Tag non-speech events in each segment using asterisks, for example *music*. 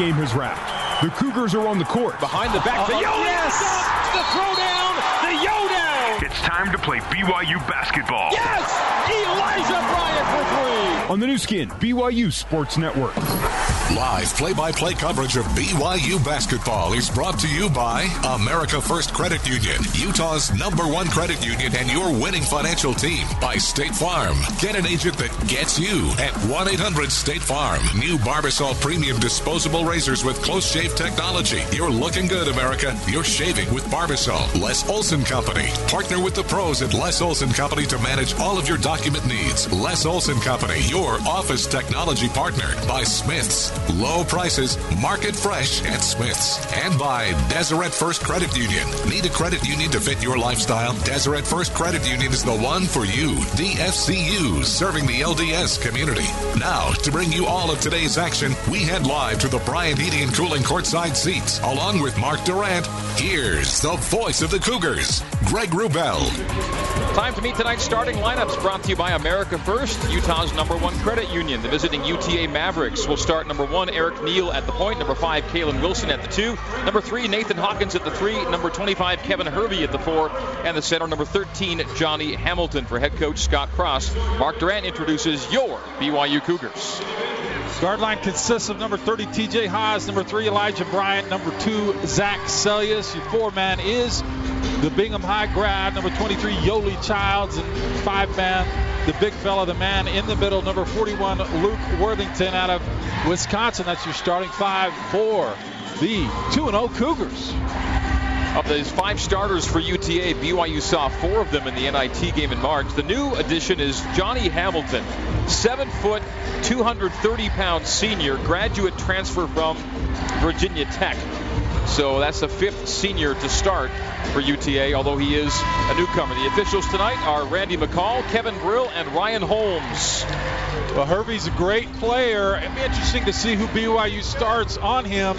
game has wrapped. The Cougars are on the court. Behind the back. The Uh-oh. Yo Yes! The throwdown. The Yo down. It's time to play BYU basketball. Yes! Elijah Bryant for three. On the Nu Skin, BYU Sports Network. Live play-by-play coverage of BYU basketball is brought to you by America First Credit Union, Utah's number one credit union and your winning financial team. By State Farm. Get an agent that gets you at 1-800-STATE-FARM. New Barbasol Premium Disposable Razors with close shave technology. You're looking good, America. You're shaving with Barbasol. Les Olson Company. Partner with the pros at Les Olson Company to manage all of your document needs. Les Olson Company, your office technology partner. By Smith's. Low prices, market fresh at Smith's. And by Deseret First Credit Union. Need a credit union to fit your lifestyle? Deseret First Credit Union is the one for you. DFCU, serving the LDS community. Now, to bring you all of today's action, we head live to the Bryant Heating and Cooling courtside seats, along with Mark Durant. Here's the voice of the Cougars, Greg Wrubell. Time to meet tonight's starting lineups brought to you by America First, Utah's number one credit union. The visiting UTA Mavericks will start number one, Eric Neal at the point. Number five, Kalen Wilson at the two. Number three, Nathan Hawkins at the three. Number 25, Kevin Hervey at the four. And the center, number 13, Johnny Hamilton for head coach Scott Cross. Mark Durant introduces your BYU Cougars. Guard line consists of number 30 TJ Haws, number 3 Elijah Bryant, number 2 Zach Seljaas. Your four man is the Bingham High grad, number 23 Yoeli Childs, and five man, the big fella, the man in the middle, number 41 Luke Worthington out of Wisconsin. That's your starting five for the 2 0 Cougars. Of those five starters for UTA, BYU saw four of them in the NIT game in March. The new addition is Johnny Hamilton, seven foot, 230 pound senior, graduate transfer from Virginia Tech. So that's the fifth senior to start for UTA, although he is a newcomer. The officials tonight are Randy McCall, Kevin Brill, and Ryan Holmes. Well, Hervey's a great player. It'd be interesting to see who BYU starts on him.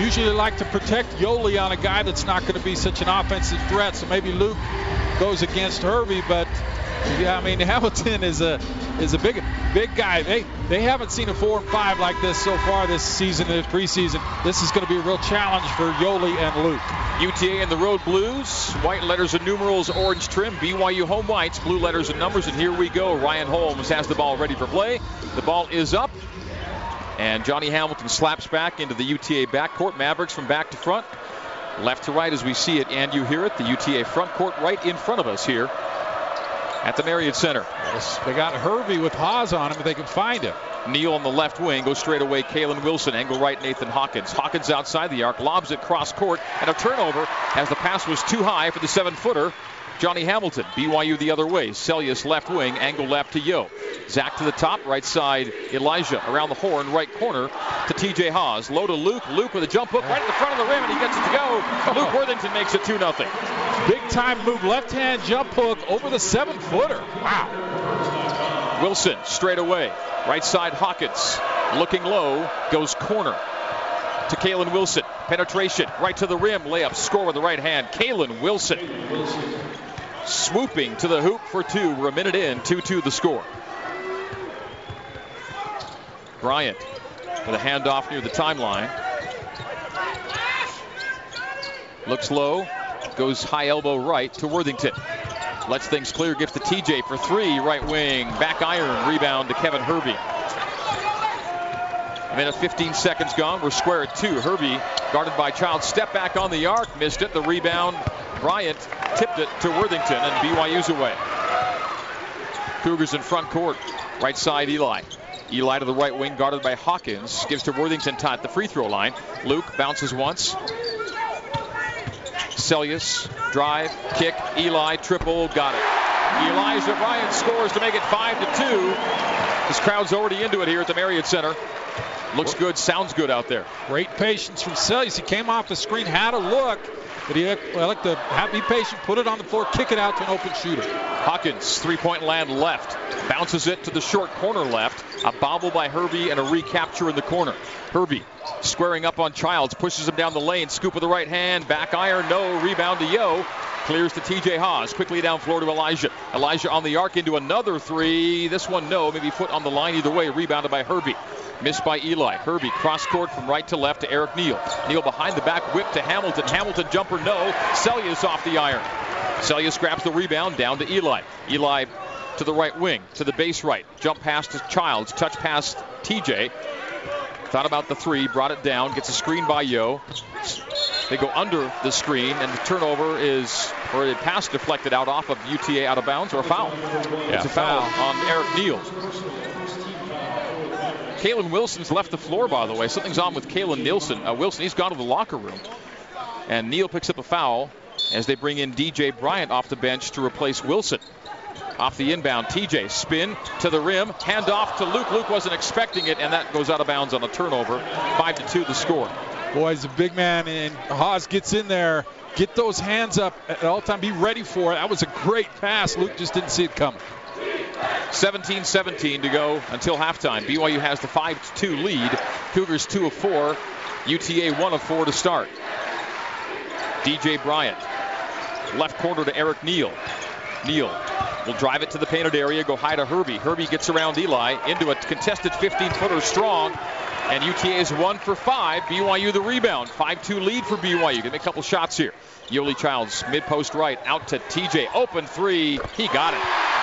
Usually like to protect Yoeli on a guy that's not going to be such an offensive threat. So maybe Luke goes against Hervey, but yeah, I mean *laughs* Hamilton is a is a big big guy. They they haven't seen a four and five like this so far this season the preseason. This is going to be a real challenge for Yoeli and Luke. UTA and the road blues, white letters and numerals, orange trim. BYU home whites, blue letters and numbers. And here we go. Ryan Holmes has the ball ready for play. The ball is up. And Johnny Hamilton slaps back into the UTA backcourt. Mavericks from back to front, left to right as we see it and you hear it. The UTA front court right in front of us here at the Marriott Center. They got Hervey with Haws on him if they can find him. Neal on the left wing goes straight away. Kalen Wilson, angle right. Nathan Hawkins. Hawkins outside the arc, lobs it cross court, and a turnover as the pass was too high for the seven footer. Johnny Hamilton, BYU the other way. Seljaas left wing, angle left to Yo. Zach to the top, right side. Elijah around the horn, right corner to TJ Haws. Low to Luke. Luke with a jump hook right at the front of the rim, and he gets it to go. Luke Worthington makes it 2 0. Big time move, left hand jump hook over the seven footer. Wow. Wilson straight away. Right side Hawkins looking low, goes corner to Kalen Wilson. Penetration right to the rim, layup, score with the right hand. Kalen Wilson swooping to the hoop for two. We're a minute in, 2 2 the score. Bryant with a handoff near the timeline. Looks low, goes high elbow right to Worthington. Lets things clear, gives to TJ for three, right wing, back iron, rebound to Kevin Hervey. A minute 15 seconds gone. We're square at two. Hervey guarded by Child. Step back on the arc, missed it. The rebound, Bryant tipped it to Worthington, and BYU's away. Cougars in front court. Right side, Eli. Eli to the right wing, guarded by Hawkins. Gives to Worthington at the free throw line. Luke bounces once. Seljaas, drive, kick, Eli, triple, got it. Elijah Bryant scores to make it 5 to 2. This crowd's already into it here at the Marriott Center. Looks good, sounds good out there. Great patience from Seljaas. He came off the screen, had a look, but he well, like to have, be patient, put it on the floor, kick it out to an open shooter. Hawkins, three-point land left. Bounces it to the short corner left. A bobble by Hervey and a recapture in the corner. Hervey squaring up on Childs, pushes him down the lane. Scoop with the right hand, back iron, no. Rebound to Yo. Clears to TJ Haws. Quickly down floor to Elijah. Elijah on the arc into another three. This one, no. Maybe foot on the line either way. Rebounded by Hervey. Missed by Eli. Hervey cross court from right to left to Eric Neal. Neal behind the back, whip to Hamilton. Hamilton jumper no. Seljaas off the iron. Seljaas grabs the rebound down to Eli. Eli to the right wing, to the base right. Jump pass to Childs. Touch pass TJ. Thought about the three, brought it down, gets a screen by Yo. They go under the screen, and the turnover is, or a pass deflected out off of UTA out of bounds, or a foul. Yeah, it's a foul, on Eric Neal. Kalen Wilson's left the floor, by the way. Something's on with Kalen Nielsen. Uh, Wilson, he's gone to the locker room. And Neal picks up a foul as they bring in DJ Bryant off the bench to replace Wilson. Off the inbound, TJ spin to the rim, hand off to Luke. Luke wasn't expecting it, and that goes out of bounds on a turnover. Five to two, the score. Boy, he's a big man, and Haws gets in there. Get those hands up at all time. Be ready for it. That was a great pass. Luke just didn't see it coming. 17-17 to go until halftime. BYU has the 5-2 lead. Cougars 2 of 4. UTA 1 of 4 to start. DJ Bryant. Left corner to Eric Neal. Neal will drive it to the painted area, go high to Hervey. Hervey gets around Eli into a contested 15-footer strong. And UTA is one for five. BYU the rebound. 5-2 lead for BYU. Make a couple shots here. Yoeli Childs, mid-post right, out to TJ. Open three. He got it.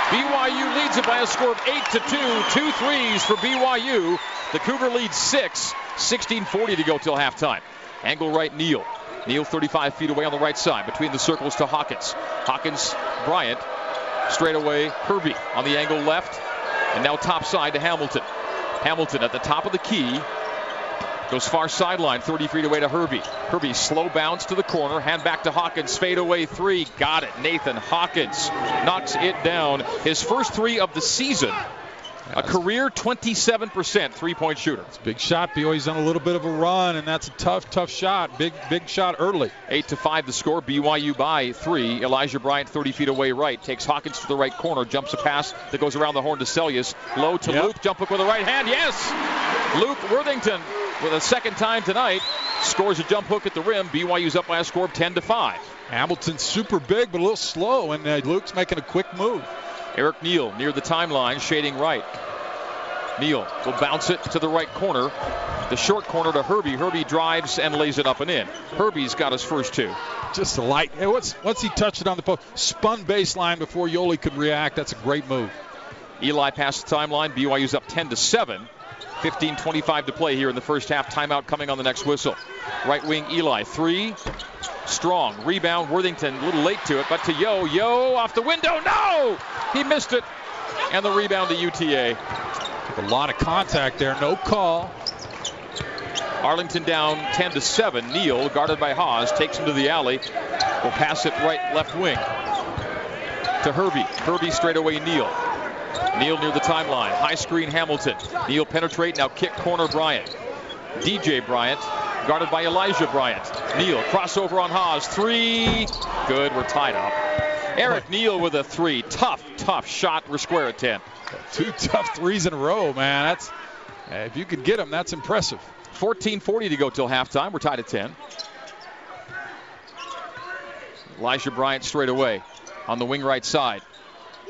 BYU leads it by a score of 8 to 2. Two threes for BYU. The Cougar leads six. 16:40 to go till halftime. Angle right, Neal. Neal 35 feet away on the right side between the circles to Hawkins. Hawkins, Bryant, straight away, Hervey on the angle left, and now top side to Hamilton. Hamilton at the top of the key. Goes far sideline, 30 feet away to Hervey. Hervey slow bounce to the corner, hand back to Hawkins, fade away three. Got it. Nathan Hawkins knocks it down. His first three of the season. A career 27% three-point shooter. It's a big shot. BYU's on a little bit of a run, and that's a tough, tough shot. Big, big shot early. Eight to five the score. BYU by three. Elijah Bryant 30 feet away right. Takes Hawkins to the right corner. Jumps a pass that goes around the horn to Seljaas. Low to Yep. Luke. Jump hook with the right hand. Yes! Luke Worthington with a second time tonight scores a jump hook at the rim. BYU's up by a score of 10 to 5. Hamilton's super big, but a little slow, and uh, Luke's making a quick move. Eric Neal near the timeline, shading right. Neal will bounce it to the right corner. The short corner to Hervey. Hervey drives and lays it up and in. Hervey's got his first two. Just a light. Hey, once, once he touched it on the post, spun baseline before Yoeli could react. That's a great move. Eli past the timeline. BYU's up 10 to 7. 15-25 to play here in the first half. Timeout coming on the next whistle. Right wing Eli three. Strong rebound. Worthington a little late to it, but to Yo. Yo off the window. No, he missed it. And the rebound to UTA. A lot of contact there. No call. Arlington down 10 to 7. Neal guarded by Haws takes him to the alley. Will pass it right left wing to Hervey. Hervey straight away Neal. Neal near the timeline. High screen Hamilton. Neal penetrate now kick corner Bryant. DJ Bryant guarded by Elijah Bryant. Neal crossover on Haws. Three. Good. We're tied up. Eric Neal with a three. Tough, tough shot. We're square at 10. *laughs* Two tough threes in a row, man. That's if you could get them, that's impressive. 14:40 to go till halftime. We're tied at 10. Elijah Bryant straight away on the wing right side.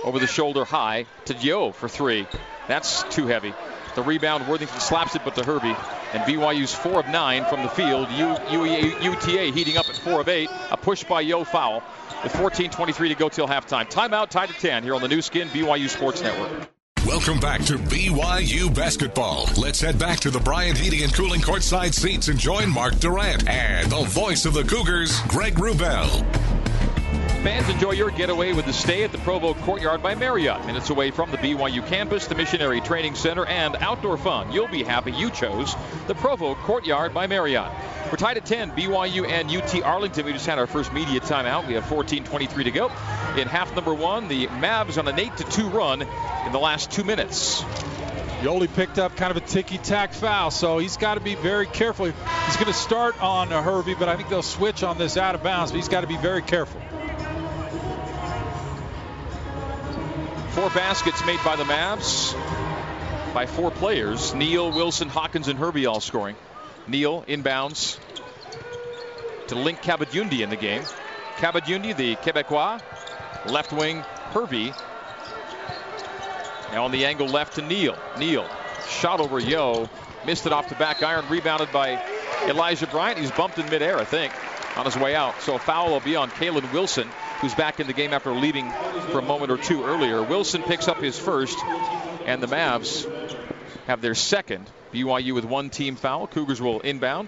Over the shoulder high to Yo for three. That's too heavy. The rebound, Worthington slaps it, but to Hervey. And BYU's four of nine from the field. U, U, UTA heating up at four of eight. A push by Yo foul. With 14:23 to go till halftime. Timeout, tied to 10 here on the Nu Skin BYU Sports Network. Welcome back to BYU basketball. Let's head back to the Bryant Heating and Cooling courtside seats and join Mark Durant and the voice of the Cougars, Greg Wrubell. Fans enjoy your getaway with the stay at the Provo Courtyard by Marriott. Minutes away from the BYU campus, the Missionary Training Center, and outdoor fun. You'll be happy you chose the Provo Courtyard by Marriott. We're tied at 10, BYU and UT Arlington. We just had our first media timeout. We have 14:23 to go. In half number one, the Mavs on an 8 to 2 run in the last two minutes. Yoeli picked up kind of a ticky-tack foul, so he's got to be very careful. He's going to start on Hervey, but I think they'll switch on this out of bounds. But he's got to be very careful. Four baskets made by the Mavs by four players. Neal, Wilson, Hawkins, and Hervey all scoring. Neal inbounds to link Kabadyundi in the game. Kabadyundi, the Quebecois, left wing, Hervey. Now on the angle left to Neal. Neal shot over Yo. Missed it off the back iron. Rebounded by Elijah Bryant. He's bumped in midair, I think, on his way out. So a foul will be on Kalen Wilson, who's back in the game after leaving for a moment or two earlier. Wilson picks up his first, and the Mavs have their second. BYU with one team foul. Cougars will inbound.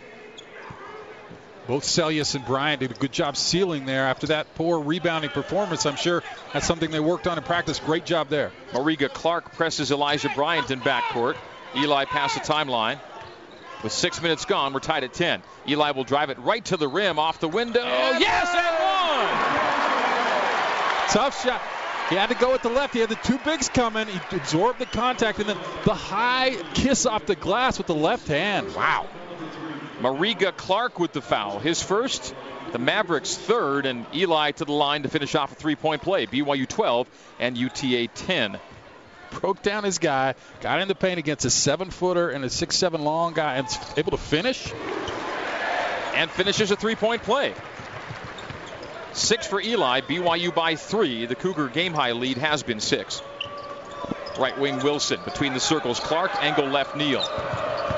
Both Seljaas and Bryant did a good job sealing there after that poor rebounding performance. I'm sure that's something they worked on in practice. Great job there. Mariga Clark presses Elijah Bryant in backcourt. Eli past the timeline. With six minutes gone, we're tied at 10. Eli will drive it right to the rim, off the window. Yes, and one! Tough shot. He had to go with the left. He had the two bigs coming. He absorbed the contact, and then the high kiss off the glass with the left hand. Wow. Mariga Clark with the foul. His first, the Mavericks third, and Eli to the line to finish off a three point play. BYU 12 and UTA 10. *laughs* Broke down his guy, got in the paint against a seven footer and a six seven long guy, and able to finish. And finishes a three point play. Six for Eli, BYU by three. The Cougar game high lead has been six. Right wing Wilson between the circles. Clark, angle left Neal.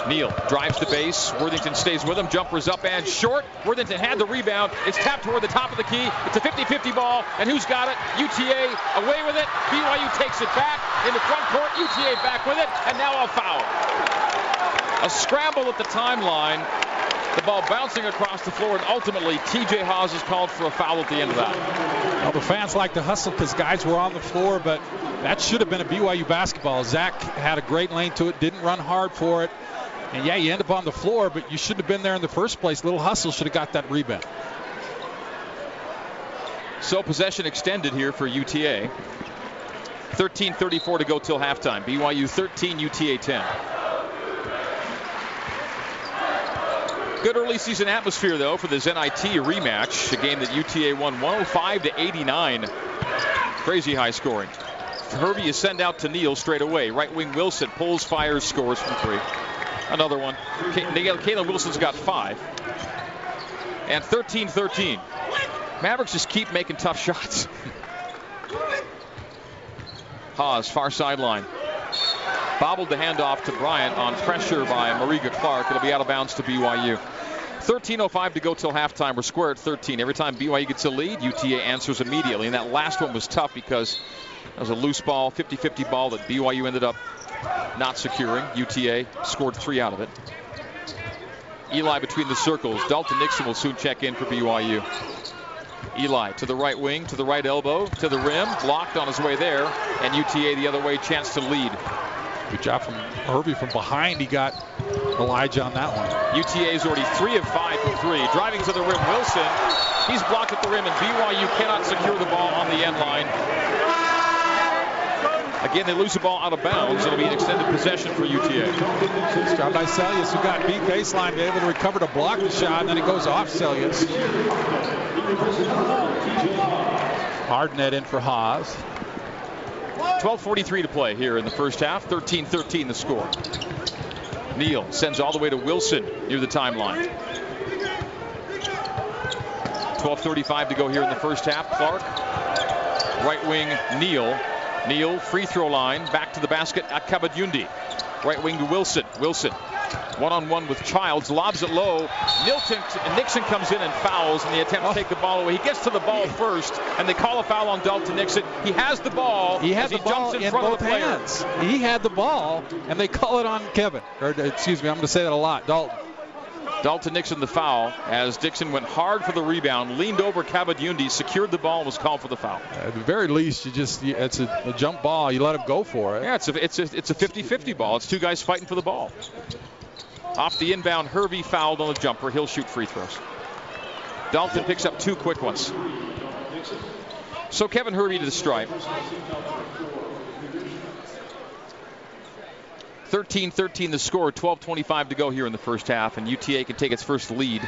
Neal drives the base. Worthington stays with him. Jumpers up and short. Worthington had the rebound. It's tapped toward the top of the key. It's a 50-50 ball. And who's got it? UTA away with it. BYU takes it back in the front court. UTA back with it. And now a foul. A scramble at the timeline. The ball bouncing across the floor, and ultimately TJ Haws is called for a foul at the end of that. Well, the fans like to hustle because guys were on the floor, but that should have been a BYU basketball. Zach had a great lane to it, didn't run hard for it. And yeah, you end up on the floor, but you shouldn't have been there in the first place. Little hustle should have got that rebound. So possession extended here for UTA. 13:34 to go till halftime. BYU 13, UTA 10. Good early season atmosphere though for this NIT rematch, a game that UTA won 105 to 89. Crazy high scoring. Hervey is sent out to Neal straight away. Right wing Wilson pulls, fires, scores from three. Another one. Kalen Wilson's got five. And 13-13. Mavericks just keep making tough *laughs* shots. Haws, far sideline. Bobbled the handoff to Bryant on pressure by Mariga Clark. It'll be out of bounds to BYU. 13.05 to go till halftime. We're square at 13. Every time BYU gets a lead, UTA answers immediately. And that last one was tough because it was a loose ball, 50 50 ball that BYU ended up not securing. UTA scored three out of it. Eli between the circles. Dalton Nixon will soon check in for BYU. Eli to the right wing, to the right elbow, to the rim, blocked on his way there, and UTA the other way, chance to lead. Good job from Hervey from behind. He got Elijah on that one. UTA is already three of five from three. Driving to the rim, Wilson. He's blocked at the rim, and BYU cannot secure the ball on the end line. Again, they lose the ball out of bounds. It'll be an extended possession for UTA. Good job by Seljaas, who got beat baseline, be able to recover to block the shot, and then it goes off Seljaas. Hardnett in for Haws. 12.43 to play here in the first half. 13-13 the score. Neal sends all the way to Wilson near the timeline. 12.35 to go here in the first half. Clark, right wing Neal Neal, free throw line, back to the basket at Kabadyundi. Right wing to Wilson. Wilson, one on one with Childs, lobs it low. Dalton Nixon comes in and fouls in the attempt to oh. take the ball away. He gets to the ball first, and they call a foul on Dalton Nixon. He has the ball. He has the he ball in, in front both of the player. hands. He had the ball, and they call it on Kevin. Or excuse me, I'm going to say that a lot. Dalton. Dalton Nixon the foul as Nixon went hard for the rebound, leaned over Kabadyundi, secured the ball, and was called for the foul. At the very least, you just it's a, a jump ball. You let him go for it. Yeah, it's a it's a it's a 50-50 ball. It's two guys fighting for the ball. Off the inbound, Hervey fouled on the jumper. He'll shoot free throws. Dalton picks up two quick ones. So Kevin Hervey to the stripe. 13-13 the score, 12-25 to go here in the first half, and UTA can take its first lead.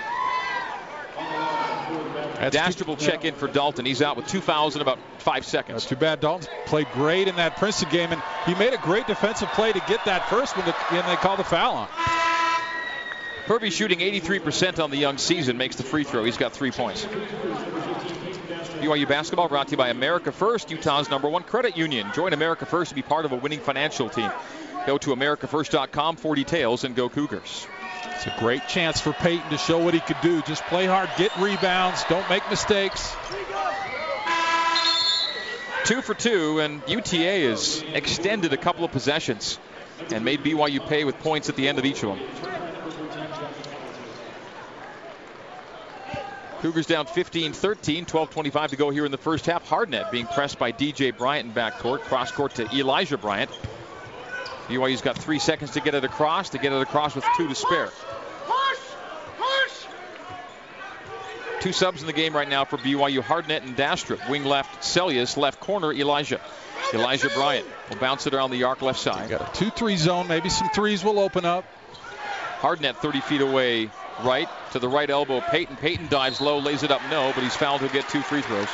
Dasher will check in for Dalton. He's out with two fouls in about five seconds. That's too bad. Dalton played great in that Princeton game, and he made a great defensive play to get that first one, and they called the foul on. Hervey shooting 83% on the young season, makes the free throw. He's got three points. BYU basketball brought to you by America First, Utah's number one credit union. Join America First to be part of a winning financial team. Go to AmericaFirst.com for details and go Cougars. It's a great chance for Peyton to show what he could do. Just play hard, get rebounds, don't make mistakes. Two for two, and UTA has extended a couple of possessions and made BYU pay with points at the end of each of them. Cougars down 15-13, 12-25 to go here in the first half. Hardnett being pressed by DJ Bryant in backcourt, cross court to Elijah Bryant. BYU's got three seconds to get it across, to get it across with two to spare. Two subs in the game right now for BYU. Hardnett and Dastrup. Wing left, Seljaas. Left corner, Elijah. Elijah Bryant will bounce it around the arc left side. Got a 2-3 zone. Maybe some threes will open up. Hardnett 30 feet away right to the right elbow. Peyton. Peyton dives low, lays it up. No, but he's fouled. He'll get two free throws.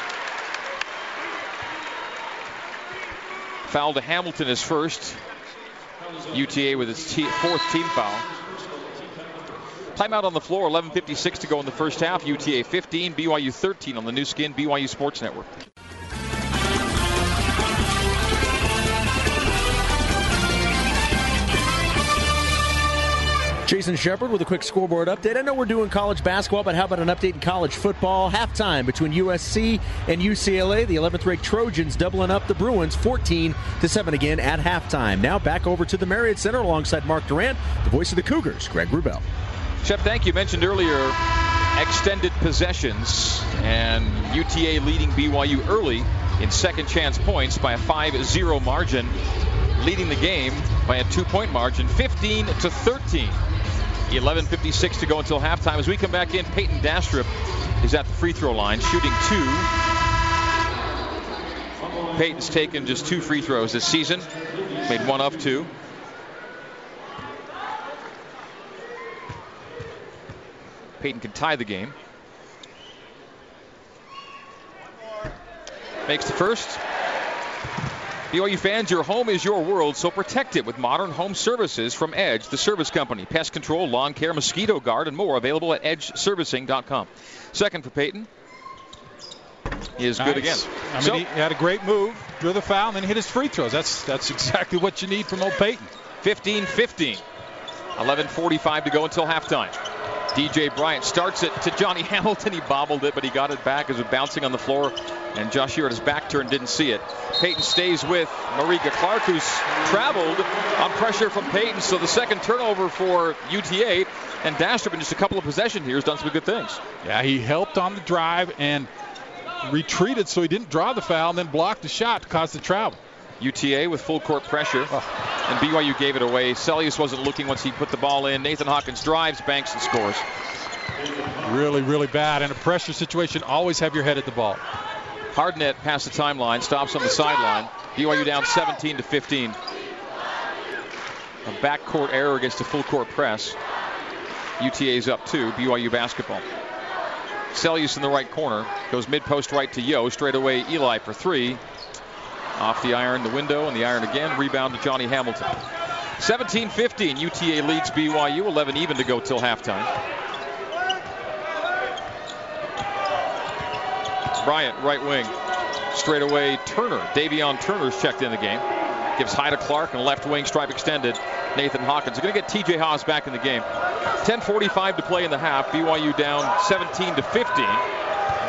Foul to Hamilton is first. UTA with its fourth team foul. Timeout on the floor. 11:56 to go in the first half. UTA 15, BYU 13 on the Nu Skin BYU Sports Network. Jason Shepard with a quick scoreboard update. I know we're doing college basketball, but how about an update in college football? Halftime between USC and UCLA. The 11th ranked Trojans doubling up the Bruins 14 to 7 again at halftime. Now back over to the Marriott Center alongside Mark Durant, the voice of the Cougars, Greg Wrubell. Shep, thank you. Mentioned earlier extended possessions and UTA leading BYU early in second chance points by a 5-0 margin, leading the game by a two-point margin, 15 to 13. 11.56 to go until halftime. As we come back in, Peyton Dastrup is at the free throw line, shooting two. Peyton's taken just two free throws this season, made one of two. Peyton can tie the game. Makes the first. BYU fans, your home is your world, so protect it with modern home services from Edge, the service company. Pest control, lawn care, mosquito guard, and more available at edgeservicing.com. Second for Peyton. He is nice. good again. I mean, so, he had a great move, drew the foul, and then hit his free throws. That's that's exactly what you need from old Peyton. 15-15. 11:45 to go until halftime. DJ Bryant starts it to Johnny *laughs* Hamilton. He bobbled it, but he got it back as it bouncing on the floor. And Josh here at his back turn didn't see it. Peyton stays with Marika Clark, who's traveled on pressure from Peyton. So the second turnover for UTA. And Dastrup in just a couple of possessions here has done some good things. Yeah, he helped on the drive and retreated so he didn't draw the foul and then blocked the shot to cause the travel. UTA with full court pressure. Oh. And BYU gave it away. Seljaas wasn't looking once he put the ball in. Nathan Hawkins drives, banks, and scores. Really, really bad. In a pressure situation, always have your head at the ball. Hardnett past the timeline, stops on the sideline. BYU down 17 to 15. A backcourt error against a full court press. UTA's up two. BYU basketball. Seljaas in the right corner. Goes mid post right to Yo. Straight away, Eli for three. Off the iron, the window, and the iron again. Rebound to Johnny Hamilton. 17-15. UTA leads BYU. 11 even to go till halftime. Bryant, right wing. Straight away, Turner. Davion Turner's checked in the game. Gives high to Clark and left wing stripe extended. Nathan Hawkins. Going to get TJ Haws back in the game. 10:45 to play in the half. BYU down 17 to 15.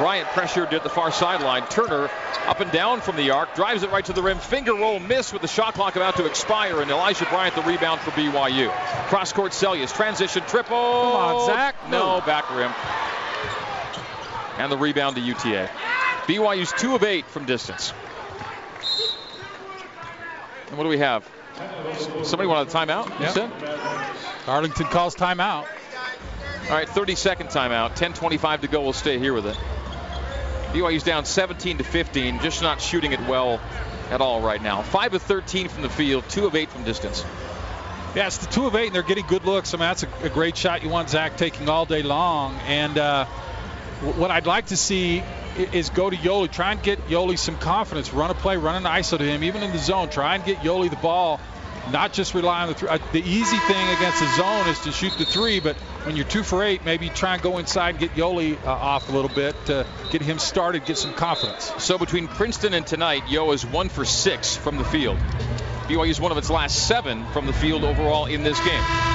Bryant pressured at the far sideline. Turner up and down from the arc, drives it right to the rim. Finger roll miss with the shot clock about to expire, and Elijah Bryant the rebound for BYU. Cross court Seljaas, transition triple. Come on, Zach. No, back rim. And the rebound to UTA. BYU's two of eight from distance. And what do we have? Somebody wanted a timeout, you yep. said? Arlington calls timeout. All right, 30 second timeout. 10:25 to go. We'll stay here with it. BYU's down 17 to 15, just not shooting it well at all right now. 5 of 13 from the field, 2 of 8 from distance. Yeah, it's the 2 of 8, and they're getting good looks. I mean, that's a, a great shot you want Zach taking all day long. And uh, what I'd like to see is go to Yoeli, Try and get Yoeli some confidence. Run a play, run an ISO to him, even in the zone. Try and get Yoeli the ball not just rely on the three. Uh, the easy thing against the zone is to shoot the three, but when you're two for eight, maybe try and go inside and get Yoeli uh, off a little bit to get him started, get some confidence. So between Princeton and tonight, Yo is one for six from the field. BYU is one of its last seven from the field overall in this game.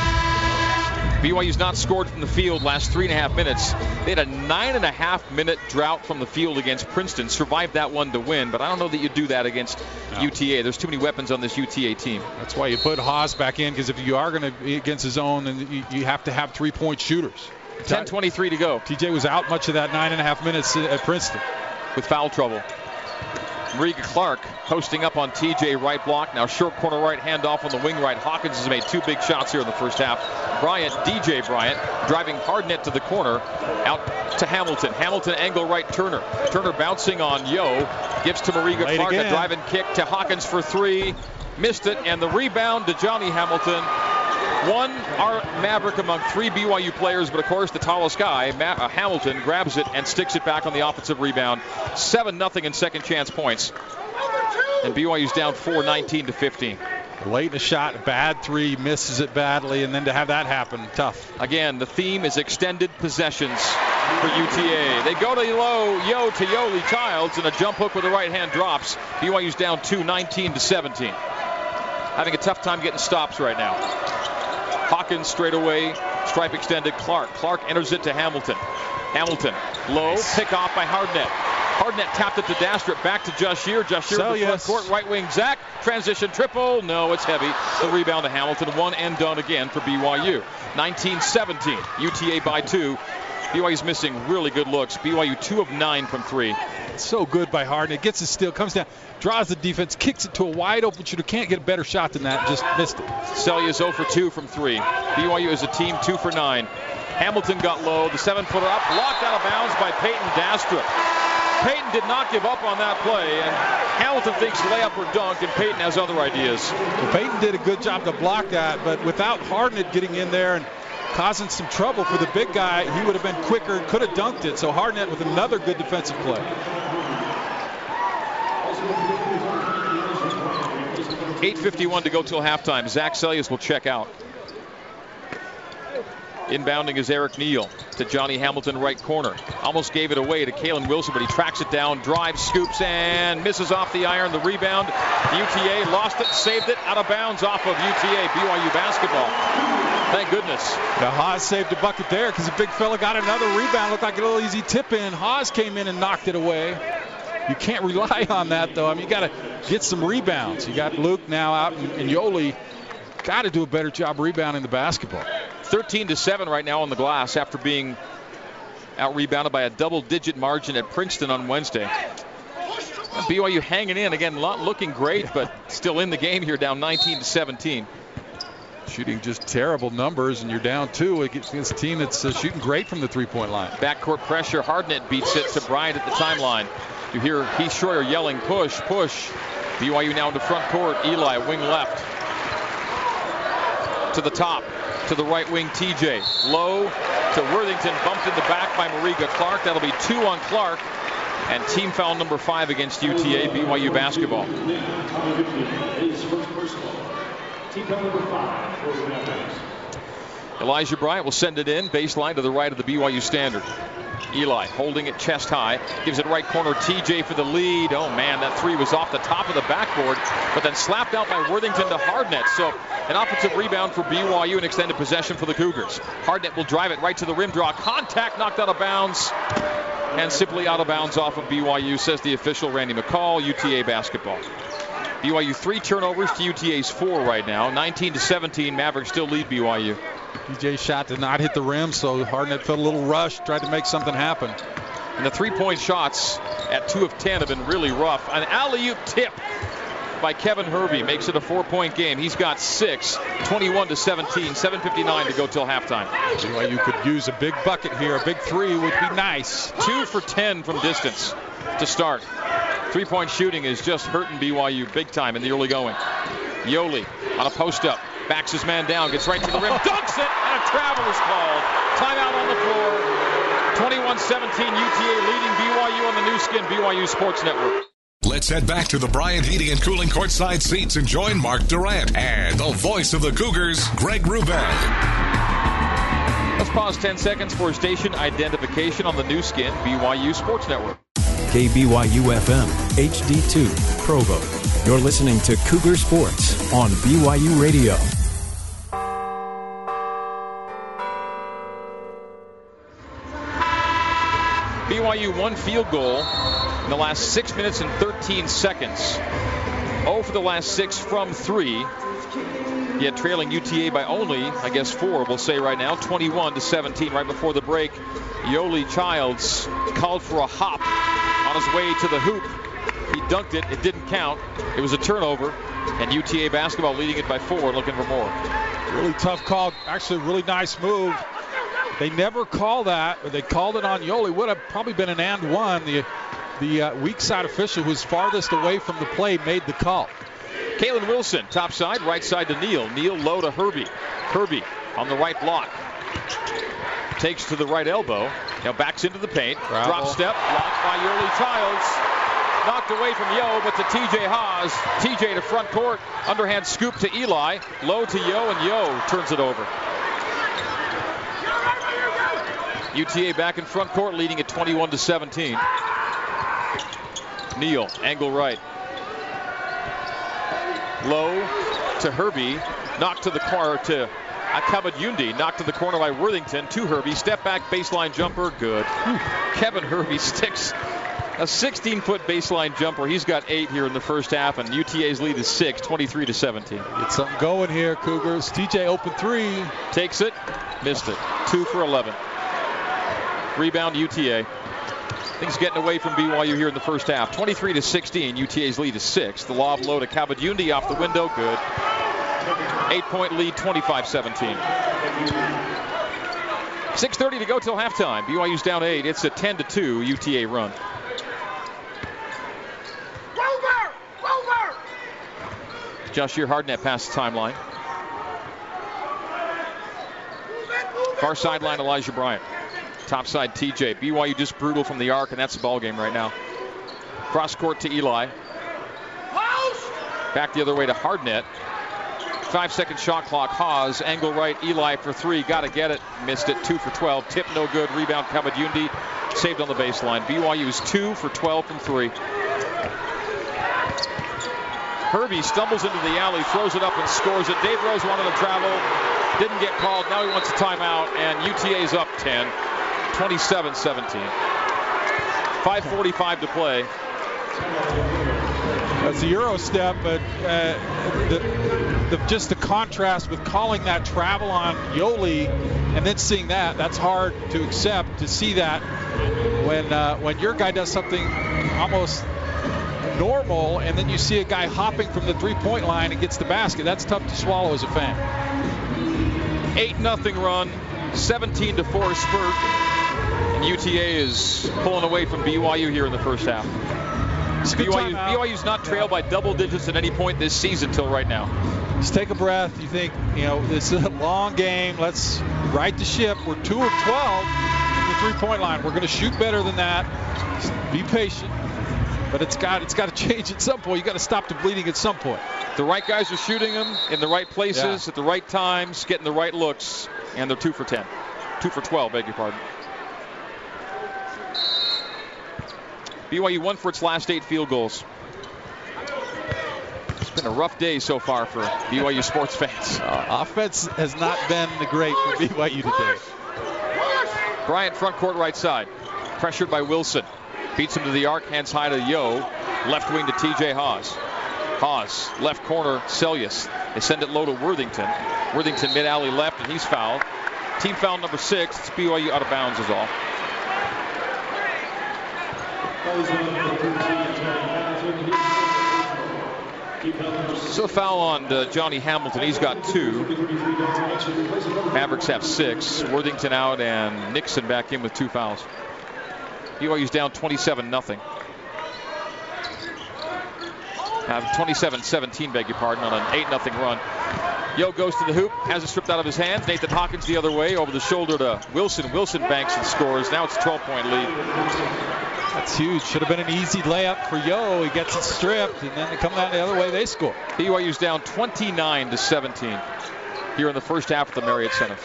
BYU's not scored from the field last three and a half minutes. They had a nine and a half minute drought from the field against Princeton. Survived that one to win, but I don't know that you do that against no. UTA. There's too many weapons on this UTA team. That's why you put Haws back in because if you are going to be against his own, then you, you have to have three point shooters. 10:23 to go. TJ was out much of that nine and a half minutes at Princeton with foul trouble. Mariga Clark posting up on TJ right block. Now short corner right handoff on the wing right. Hawkins has made two big shots here in the first half. Bryant, DJ Bryant, driving Hardnett to the corner. Out to Hamilton. Hamilton angle right Turner. Turner bouncing on Yo. Gives to Mariga Late Clark. Again. A driving kick to Hawkins for three. Missed it. And the rebound to Johnny Hamilton. One our Maverick among three BYU players, but of course the tallest guy, Ma- uh, Hamilton, grabs it and sticks it back on the offensive rebound. 7 nothing in second chance points. And BYU's down 4 19 to 15. Late in the shot, bad three, misses it badly, and then to have that happen, tough. Again, the theme is extended possessions for UTA. They go to low, Yo to Yoli Childs, and a jump hook with the right hand drops. BYU's down 2, 19 to 17. Having a tough time getting stops right now. Hawkins straight away. Stripe extended. Clark. Clark enters it to Hamilton. Hamilton. Low. Nice. Pick off by Hardnett. Hardnett tapped it to Dastrup. Back to Jahshire. Jahshire so, the yes. court. Right wing. Zach. Transition triple. No, it's heavy. The rebound to Hamilton. One and done again for BYU. 19-17. UTA by two. BYU's missing really good looks. BYU two of nine from three. So good by Harden. It Gets the steal. Comes down draws the defense, kicks it to a wide open shooter. Can't get a better shot than that. Just missed it. Seljaas 0 for 2 from 3. BYU is a team 2 for 9. Hamilton got low. The seven footer up, blocked out of bounds by Peyton Dastrup. Peyton did not give up on that play, and Hamilton thinks layup or dunk, and Peyton has other ideas. Well, Peyton did a good job to block that, but without Hardnett getting in there and causing some trouble for the big guy, he would have been quicker, could have dunked it. So Hardnett with another good defensive play. 8.51 to go till halftime. Zach Seljaas will check out. Inbounding is Eric Neal to Johnny Hamilton, right corner. Almost gave it away to Kalen Wilson, but he tracks it down, drives, scoops, and misses off the iron. The rebound. UTA lost it, saved it out of bounds off of UTA. BYU basketball. Thank goodness. The Haws saved a bucket there because the big fella got another rebound. Looked like a little easy tip in. Haws came in and knocked it away. You can't rely *laughs* on that, though. I mean, you got to get some rebounds. You got Luke now out, and, and Yoeli got to do a better job rebounding the basketball. 13 to 7 right now on the glass after being out rebounded by a double digit margin at Princeton on Wednesday. BYU hanging in again, looking great, but still in the game here, down 19 to 17. Shooting just terrible numbers, and you're down two against a team that's uh, shooting great from the three-point line. Backcourt pressure. Hardnett beats it to Bryant at the timeline. You hear Heath Schroyer yelling, push, push. BYU now into front court. Eli, wing left. To the top. To the right wing, TJ. Low to Worthington. Bumped in the back by Mariga Clark. That'll be two on Clark. And team foul number five against UTA, BYU basketball. Elijah Bryant will send it in, baseline to the right of the BYU standard. Eli holding it chest high, gives it right corner. TJ for the lead. Oh man, that three was off the top of the backboard, but then slapped out by Worthington to Hardnett. So an offensive rebound for BYU and extended possession for the Cougars. Hardnett will drive it right to the rim, draw contact, knocked out of bounds, and simply out of bounds off of BYU, says the official Randy McCall, UTA basketball. BYU three turnovers to UTA's four right now. 19 to 17. Mavericks still lead BYU. DJ shot did not hit the rim, so Hardnett felt a little rushed, tried to make something happen. And the three-point shots at two of ten have been really rough. An alley-oop tip by Kevin Hervey makes it a four-point game. He's got six, 21 to 17, 7:59 to go till halftime. BYU could use a big bucket here. A big three would be nice. Two for 10 from distance to start. Three-point shooting is just hurting BYU big time in the early going. Yoli on a post-up. Backs his man down, gets right to the rim, dunks it, and a travel is called. Timeout on the floor. 21-17 UTA leading BYU on the Nu Skin BYU Sports Network. Let's head back to the Bryant Heating and Cooling courtside seats and join Mark Durant and the voice of the Cougars, Greg Wrubell. Let's pause 10 seconds for station identification on the Nu Skin BYU Sports Network. KBYU FM, HD2, Provo. You're listening to Cougar Sports on BYU Radio. BYU one field goal in the last six minutes and 13 seconds. 0 for the last six from three. Yet trailing UTA by only, I guess, four, we'll say right now, 21 to 17. Right before the break, Yoeli Childs called for a hop on his way to the hoop. He dunked it. It didn't count. It was a turnover. And UTA basketball leading it by four, looking for more. Really tough call. Actually, really nice move. They never call that. They called it on Yoeli. Would have probably been an and one. The the uh, weak side official who's farthest away from the play made the call. Kalen Wilson, top side, right side to Neal. Neal low to Hervey. Hervey on the right block. Takes to the right elbow. Now backs into the paint. Bravo. Drop step. Blocked by Yoeli Childs. Knocked away from Yo, but to TJ Haws. TJ to front court. Underhand scoop to Eli. Low to Yo, and Yo turns it over. UTA back in front court, leading at 21 to 17. Neal, angle right. Low to Hervey, knocked to the corner to Akabadyundi, knocked to the corner by Worthington to Hervey. Step back baseline jumper, good. Kevin Hervey *laughs* sticks a 16-foot baseline jumper. He's got eight here in the first half, and UTA's lead is six, 23 to 17. Get something going here, Cougars. TJ open three. Takes it, missed it. Two for 11. Rebound UTA. Things getting away from BYU here in the first half. 23 to 16. UTA's lead is six. The lob low to Kabadyundi off the window. Good. Eight point lead, 25 17. 6.30 to go till halftime. BYU's down eight. It's a 10 to 2 UTA run. Joshua Hardnett past the timeline. Far sideline, Elijah Bryant. Top side, TJ. BYU just brutal from the arc, and that's the ball game right now. Cross court to Eli. Back the other way to Hardnett. Five second shot clock. Haws. angle right. Eli for three. Got to get it. Missed it. Two for 12. Tip no good. Rebound Kabadyundi. Saved on the baseline. BYU's two for 12 from three. Hervey stumbles into the alley, throws it up and scores it. Dave Rose wanted to travel. Didn't get called. Now he wants a timeout, and UTA's up 10. 27-17. 5.45 to play. That's a Euro step, but uh, the, the, just the contrast with calling that travel on Yoeli and then seeing that, that's hard to accept to see that when uh, when your guy does something almost normal and then you see a guy hopping from the three-point line and gets the basket. That's tough to swallow as a fan. 8 nothing run, 17 to 4 spurt. And UTA is pulling away from BYU here in the first half. BYU, BYU's not trailed by double digits at any point this season until right now. Just take a breath. You think, you know, this is a long game. Let's right the ship. We're 2 of 12 from the three-point line. We're going to shoot better than that. Just be patient. But it's got it's got to *laughs* change at some point. You got to stop the bleeding at some point. The right guys are shooting them in the right places Yeah. at the right times, getting the right looks, and they're two for 10. Two for 12, beg your pardon. BYU won for its last eight field goals. It's been a rough day so far for BYU sports fans. Uh, offense has not been the great for BYU today. Bryant front court right side. Pressured by Wilson. Beats him to the arc, hands high to Yo. Left wing to TJ Haws. Haws, left corner, Seljaas. They send it low to Worthington. Worthington mid alley left, and he's fouled. Team foul number six. It's BYU out of bounds, is all. So foul on uh, Johnny Hamilton. He's got two. Mavericks have six. Worthington out and Nixon back in with two fouls. BYU's down 27 nothing. Uh, 27-17, beg your pardon, on an 8 nothing run. Yo goes to the hoop, has it stripped out of his hands. Nathan Hawkins the other way, over the shoulder to Wilson. Wilson banks and scores. Now it's a 12-point lead. That's huge. Should have been an easy layup for Yo. He gets it stripped, and then they come down the other way. They score. BYU's down 29 to 17 here in the first half at the Marriott Center.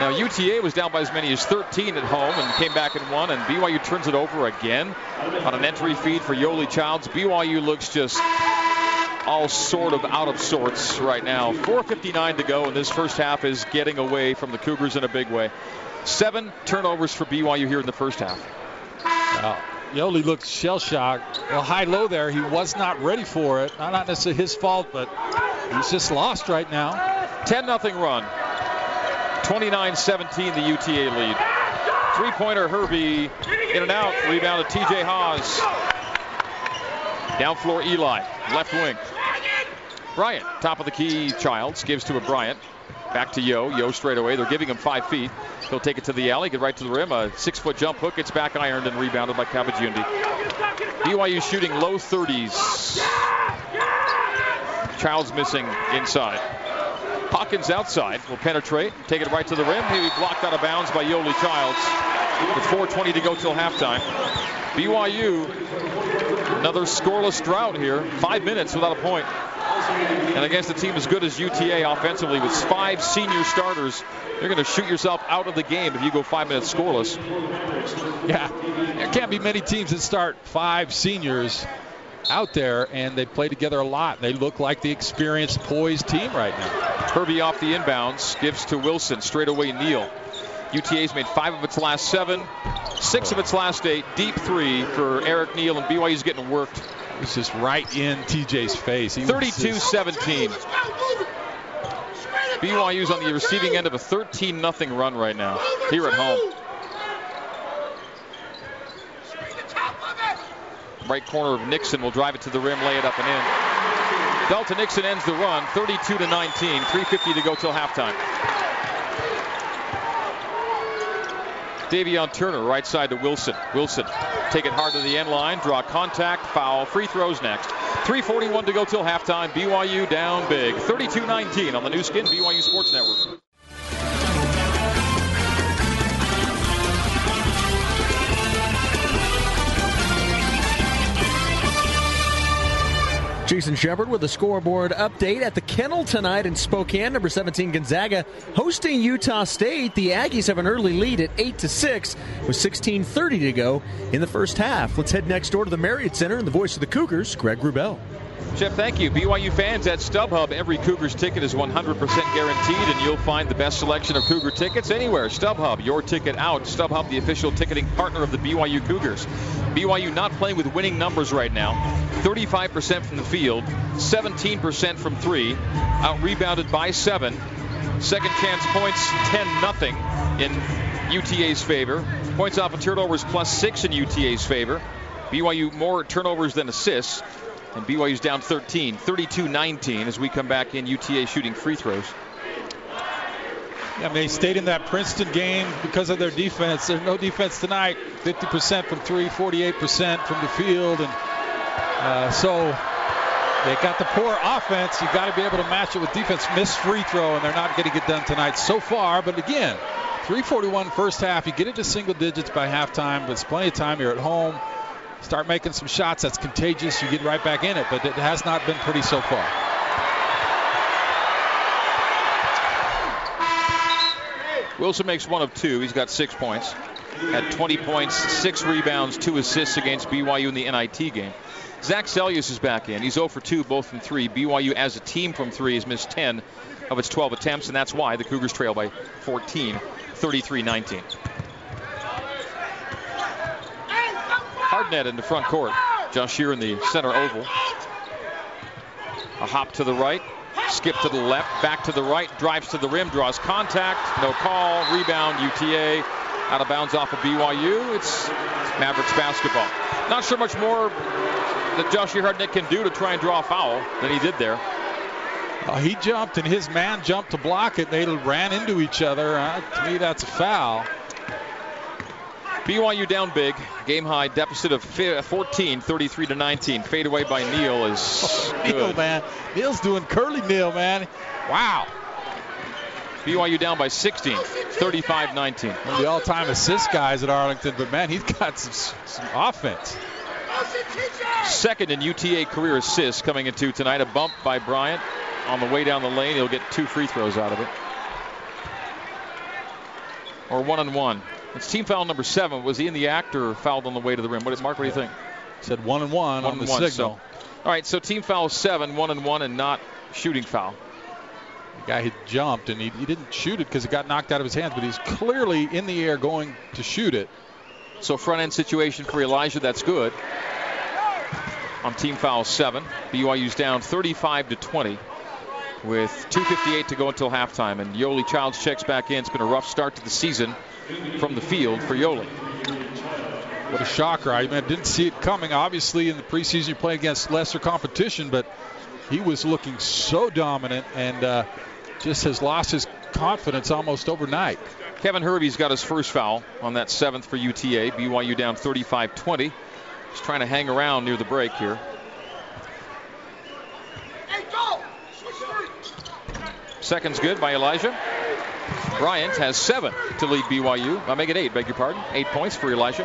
Now UTA was down by as many as 13 at home and came back and won, and BYU turns it over again on an entry feed for Yoeli Childs. BYU looks just all sort of out of sorts right now. 4.59 to go, and this first half is getting away from the Cougars in a big way. Seven turnovers for BYU here in the first half. Wow. Yoeli looked shell shocked. Well, high low there. He was not ready for it. Not necessarily his fault, but he's just lost right now. 10 0 run. 29 17 the UTA lead. Three pointer Hervey in and out. Rebound to TJ Haws. Down floor Eli. Left wing. Bryant, top of the key, Childs gives to a Bryant. Back to Yo. Yo straight away. They're giving him five feet. He'll take it to the alley, get right to the rim. A six foot jump hook. It's back ironed and rebounded by Kabadyundi. BYU shooting low 30s. Childs missing inside. Hawkins outside will penetrate, take it right to the rim. He'll be blocked out of bounds by Yoeli Childs with 4.20 to go till halftime. BYU, another scoreless drought here. Five minutes without a point. And against a team as good as UTA offensively with five senior starters, you're going to shoot yourself out of the game if you go five minutes scoreless. Yeah, there can't be many teams that start five seniors out there and they play together a lot. They look like the experienced, poised team right now. Hervey off the inbounds, gives to Wilson, straight away Neal. UTA's made five of its last seven, six of its last eight. Deep three for Eric Neal, and BYU's getting worked. It's just right in TJ's face. 32 17. BYU's on the receiving end of a 13 0 run right now here at home. Right corner of Nixon will drive it to the rim, lay it up and in. Dalton Nixon ends the run, 32 to 19, 3:50 to go till halftime. Davion Turner, right side to Wilson. Wilson, take it hard to the end line, draw contact, foul, free throws next. 3:41 to go till halftime. BYU down big, 32-19 on the Nu Skin BYU Sports Network. Jason Shepard with a scoreboard update at the Kennel tonight in Spokane. Number 17 Gonzaga hosting Utah State. The Aggies have an early lead at 8 to 6 with 16:30 to go in the first half. Let's head next door to the Marriott Center and the voice of the Cougars, Greg Wrubell. Jeff, thank you. BYU fans at StubHub, every Cougars ticket is 100% guaranteed, and you'll find the best selection of Cougar tickets anywhere. StubHub, your ticket out. StubHub, the official ticketing partner of the BYU Cougars. BYU not playing with winning numbers right now. 35% from the field, 17% from three, out rebounded by seven. Second chance points, 10 nothing in UTA's favor. Points off of turnovers plus six in UTA's favor. BYU more turnovers than assists. And BYU's down 13, 32-19 as we come back in UTA shooting free throws. Yeah, I mean, they stayed in that Princeton game because of their defense. There's no defense tonight. 50% from three, 48% from the field, and uh, so they got the poor offense. You've got to be able to match it with defense. Missed free throw, and they're not getting it done tonight so far. But again, 341 first half. You get it to single digits by halftime, but it's plenty of time. You're at home. Start making some shots. That's contagious. You get right back in it, but it has not been pretty so far. Wilson makes one of two. He's got six points. Had 20 points, six rebounds, two assists against BYU in the NIT game. Zach Seljaas is back in. He's 0 for 2, both from three. BYU as a team from three has missed 10 of its 12 attempts, and that's why the Cougars trail by 14, 33-19. Hardnett in the front court. Josh Shear in the center oval. A hop to the right, skip to the left, back to the right, drives to the rim, draws contact, no call, rebound, UTA, out of bounds off of BYU. It's Mavericks basketball. Not sure much more that Josh Hardnett can do to try and draw a foul than he did there. Uh, he jumped and his man jumped to block it. They ran into each other. Uh, to me, that's a foul. BYU down big. Game high deficit of uh, 14, 33 to 19. Fade away by Neal is oh, *laughs* Neal, man. Neal's doing curly Neal, man. Wow. BYU down by 16, 35 19. One of the all time assist guys at Arlington, but man, he's got some, some offense. Second in UTA career assists coming into tonight. A bump by Bryant on the way down the lane. He'll get two free throws out of it. or one and one? It's team foul number seven. Was he in the act or fouled on the way to the rim? What is Mark? What do you think? Said one and one, One on the one, signal. All right, so team foul seven, one and one, and not shooting foul. The guy had jumped and he, he didn't shoot it because it got knocked out of his hands, but he's clearly in the air going to shoot it. So front end situation for Elijah, that's good. On team foul seven, BYU's down 35 to 20 with 2:58 to go until halftime, and Yoeli Childs checks back in. It's been a rough start to the season from the field for Yoeli. What a shocker. I mean, didn't see it coming. Obviously, in the preseason, you play against lesser competition, but he was looking so dominant and uh, just has lost his confidence almost overnight. Kevin Hervey's got his first foul on that seventh for UTA. BYU down 35-20. He's trying to hang around near the break here. Seconds good by Elijah. Bryant has seven to lead BYU. I make it eight, beg your pardon. Eight points for Elijah.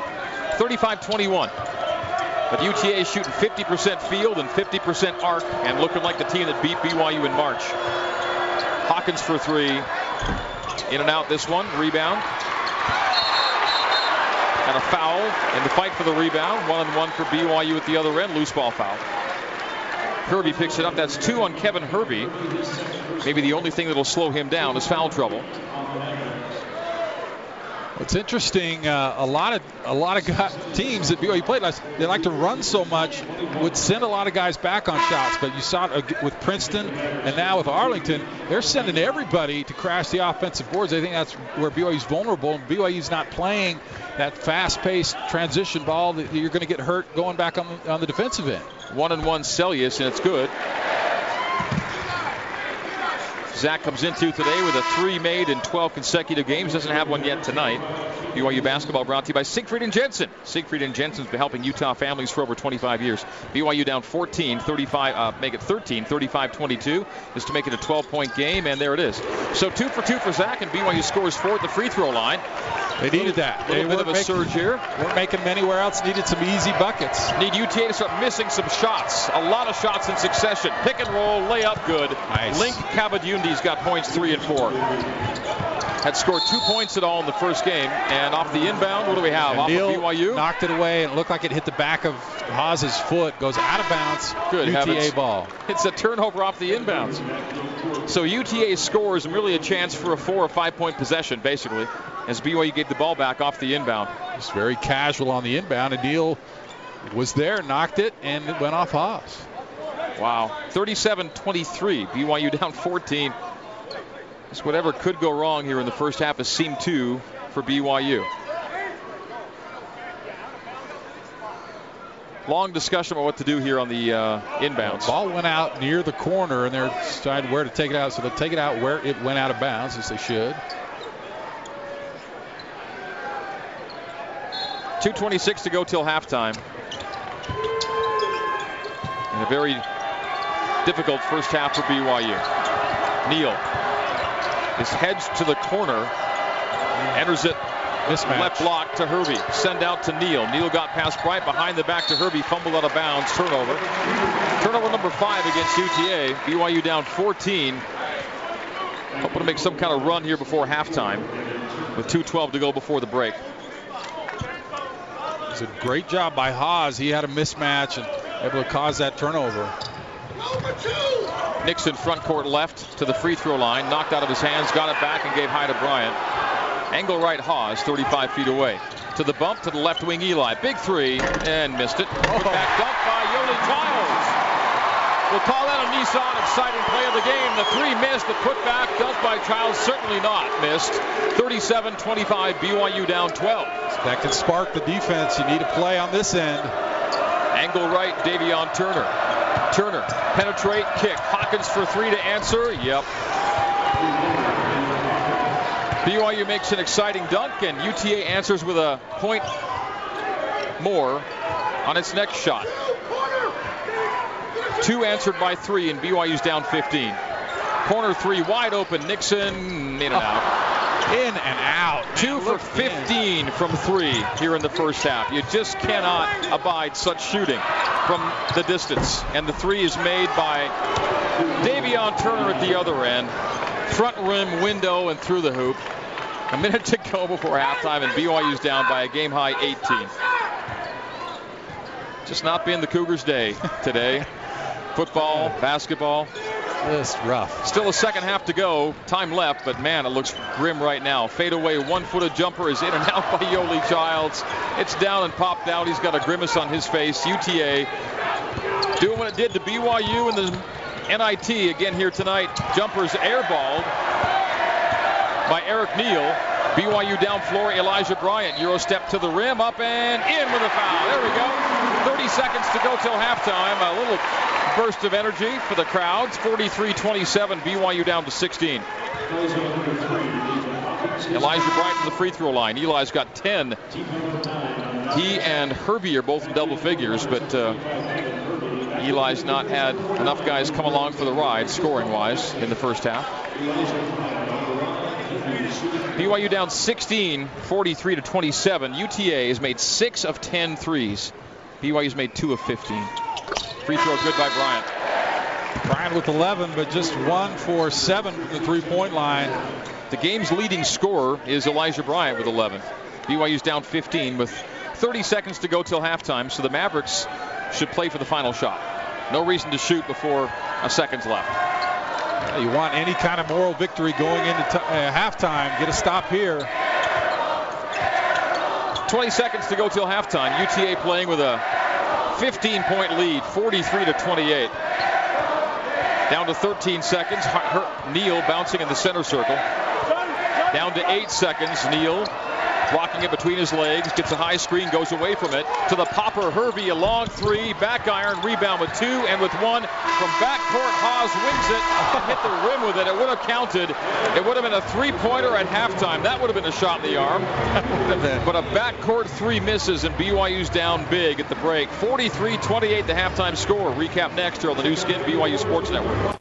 35-21. But UTA is shooting 50% field and 50% arc and looking like the team that beat BYU in March. Hawkins for three. In and out this one. Rebound. And a foul in the fight for the rebound. One and one for BYU at the other end. Loose ball foul. Hervey picks it up. That's two on Kevin Hervey. Maybe the only thing that'll slow him down is foul trouble. It's interesting. Uh, a lot of a lot of teams that BYU played last, they like to run so much, would send a lot of guys back on shots. But you saw it with Princeton and now with Arlington, they're sending everybody to crash the offensive boards. I think that's where BYU's vulnerable. And BYU's not playing that fast-paced transition ball that you're going to get hurt going back on on the defensive end. One and one Seljaas, and it's good. Zach comes into today with a three made in 12 consecutive games. Doesn't have one yet tonight. BYU basketball brought to you by Siegfried and Jensen. Siegfried and Jensen's been helping Utah families for over 25 years. BYU down 14, 35, uh, make it 13, 35 22, is to make it a 12 point game, and there it is. So two for two for Zach, and BYU scores four at the free throw line. They needed that. A little They bit of a making- surge here. Weren't making them anywhere else. Needed some easy buckets. Need UTA to start missing some shots. A lot of shots in succession. Pick and roll, layup, good. Nice. Link Kabadyundi's got points three and four. Had scored two points at all in the first game. And off the inbound, what do we have? And off Neal of BYU? knocked it away and it looked like it hit the back of Haws's foot. Goes out of bounds. Good UTA heavens. ball. It's a turnover off the inbounds. So UTA scores and really a chance for a four or five point possession, basically, as BYU gave the ball back off the inbound. Just very casual on the inbound. And Neal was there, knocked it, and it went off Haws. Wow. 37 23. BYU *laughs* down 14. Just whatever could go wrong here in the first half is seam two for BYU. Long discussion about what to do here on the uh, inbounds. Ball went out near the corner, and they're deciding where to take it out. So they'll take it out where it went out of bounds, as they should. 2.26 to go till halftime. And a very difficult first half for BYU. Neal is hedged to the corner, enters it Mismatch. left block to Hervey. Send out to Neal. Neal got past Bryant behind the back to Hervey. fumbled out of bounds, turnover. Turnover number five against UTA. BYU down 14. Hoping to make some kind of run here before halftime with 2.12 to go before the break. It's a great job by Haws. He had a mismatch and able to cause that turnover. Nixon front court left to the free throw line, knocked out of his hands, got it back and gave high to Bryant. Angle right Haws, 35 feet away. To the bump to the left wing Eli. Big three and missed it. Put oh. back dunk by Yoeli Childs. We'll call that a Nissan exciting play of the game. The three missed. The putback dunk by Childs certainly not missed. 37-25. BYU down 12. That can spark the defense. You need a play on this end. Angle right, Davion Turner. Turner, penetrate, kick. Hawkins for three to answer. Yep. BYU makes an exciting dunk, and UTA answers with a point more on its next shot. Two answered by three, and BYU's down 15. Corner three wide open. Nixon in and out. *laughs* In and out. Two Man, for look in. 15 from three here in the first half. You just cannot abide such shooting from the distance. And the three is made by Davion Turner at the other end. Front rim window and through the hoop. A minute to go before halftime, and BYU's down by a game high 18. Just not being the Cougars' day today. Football, basketball. Just rough. Still a second half to go. Time left, but man, it looks grim right now. Fadeaway one-footed jumper is in and out by Yoeli Childs. It's down and popped out. He's got a grimace on his face. UTA doing what it did to BYU in the NIT again here tonight. Jumpers airballed by Eric Neal. BYU down floor, Elijah Bryant. Euro step to the rim, up and in with a foul. There we go. 30 seconds to go till halftime. A little burst of energy for the crowds. 43-27, BYU down to 16. Elijah Bryant to the free throw line. Eli's got 10. He and Hervey are both in double figures, but uh, Eli's not had enough guys come along for the ride scoring-wise in the first half. BYU down 16, 43 to 27. UTA has made six of 10 threes. BYU's made two of 15. Free throw good by Bryant. Bryant with 11, but just one for seven from the three-point line. The game's leading scorer is Elijah Bryant with 11. BYU's down 15 with 30 seconds to go till halftime, so the Mavericks should play for the final shot. No reason to shoot before a second's left. You want any kind of moral victory going into uh, halftime. Get a stop here. 20 seconds to go till halftime. UTA playing with a 15 point lead, 43 to 28. Down to 13 seconds. Neal bouncing in the center circle. Down to eight seconds. Neal blocking it between his legs, gets a high screen, goes away from it to the popper. Hervey, a long three, back iron, rebound with two, and with one from backcourt. Haws wins it, *laughs* hit the rim with it. It would have counted. It would have been a three-pointer at halftime. That would have been a shot in the arm. *laughs* but a backcourt three misses, and BYU's down big at the break. 43-28 the halftime score. Recap next here on the Nu Skin BYU Sports Network.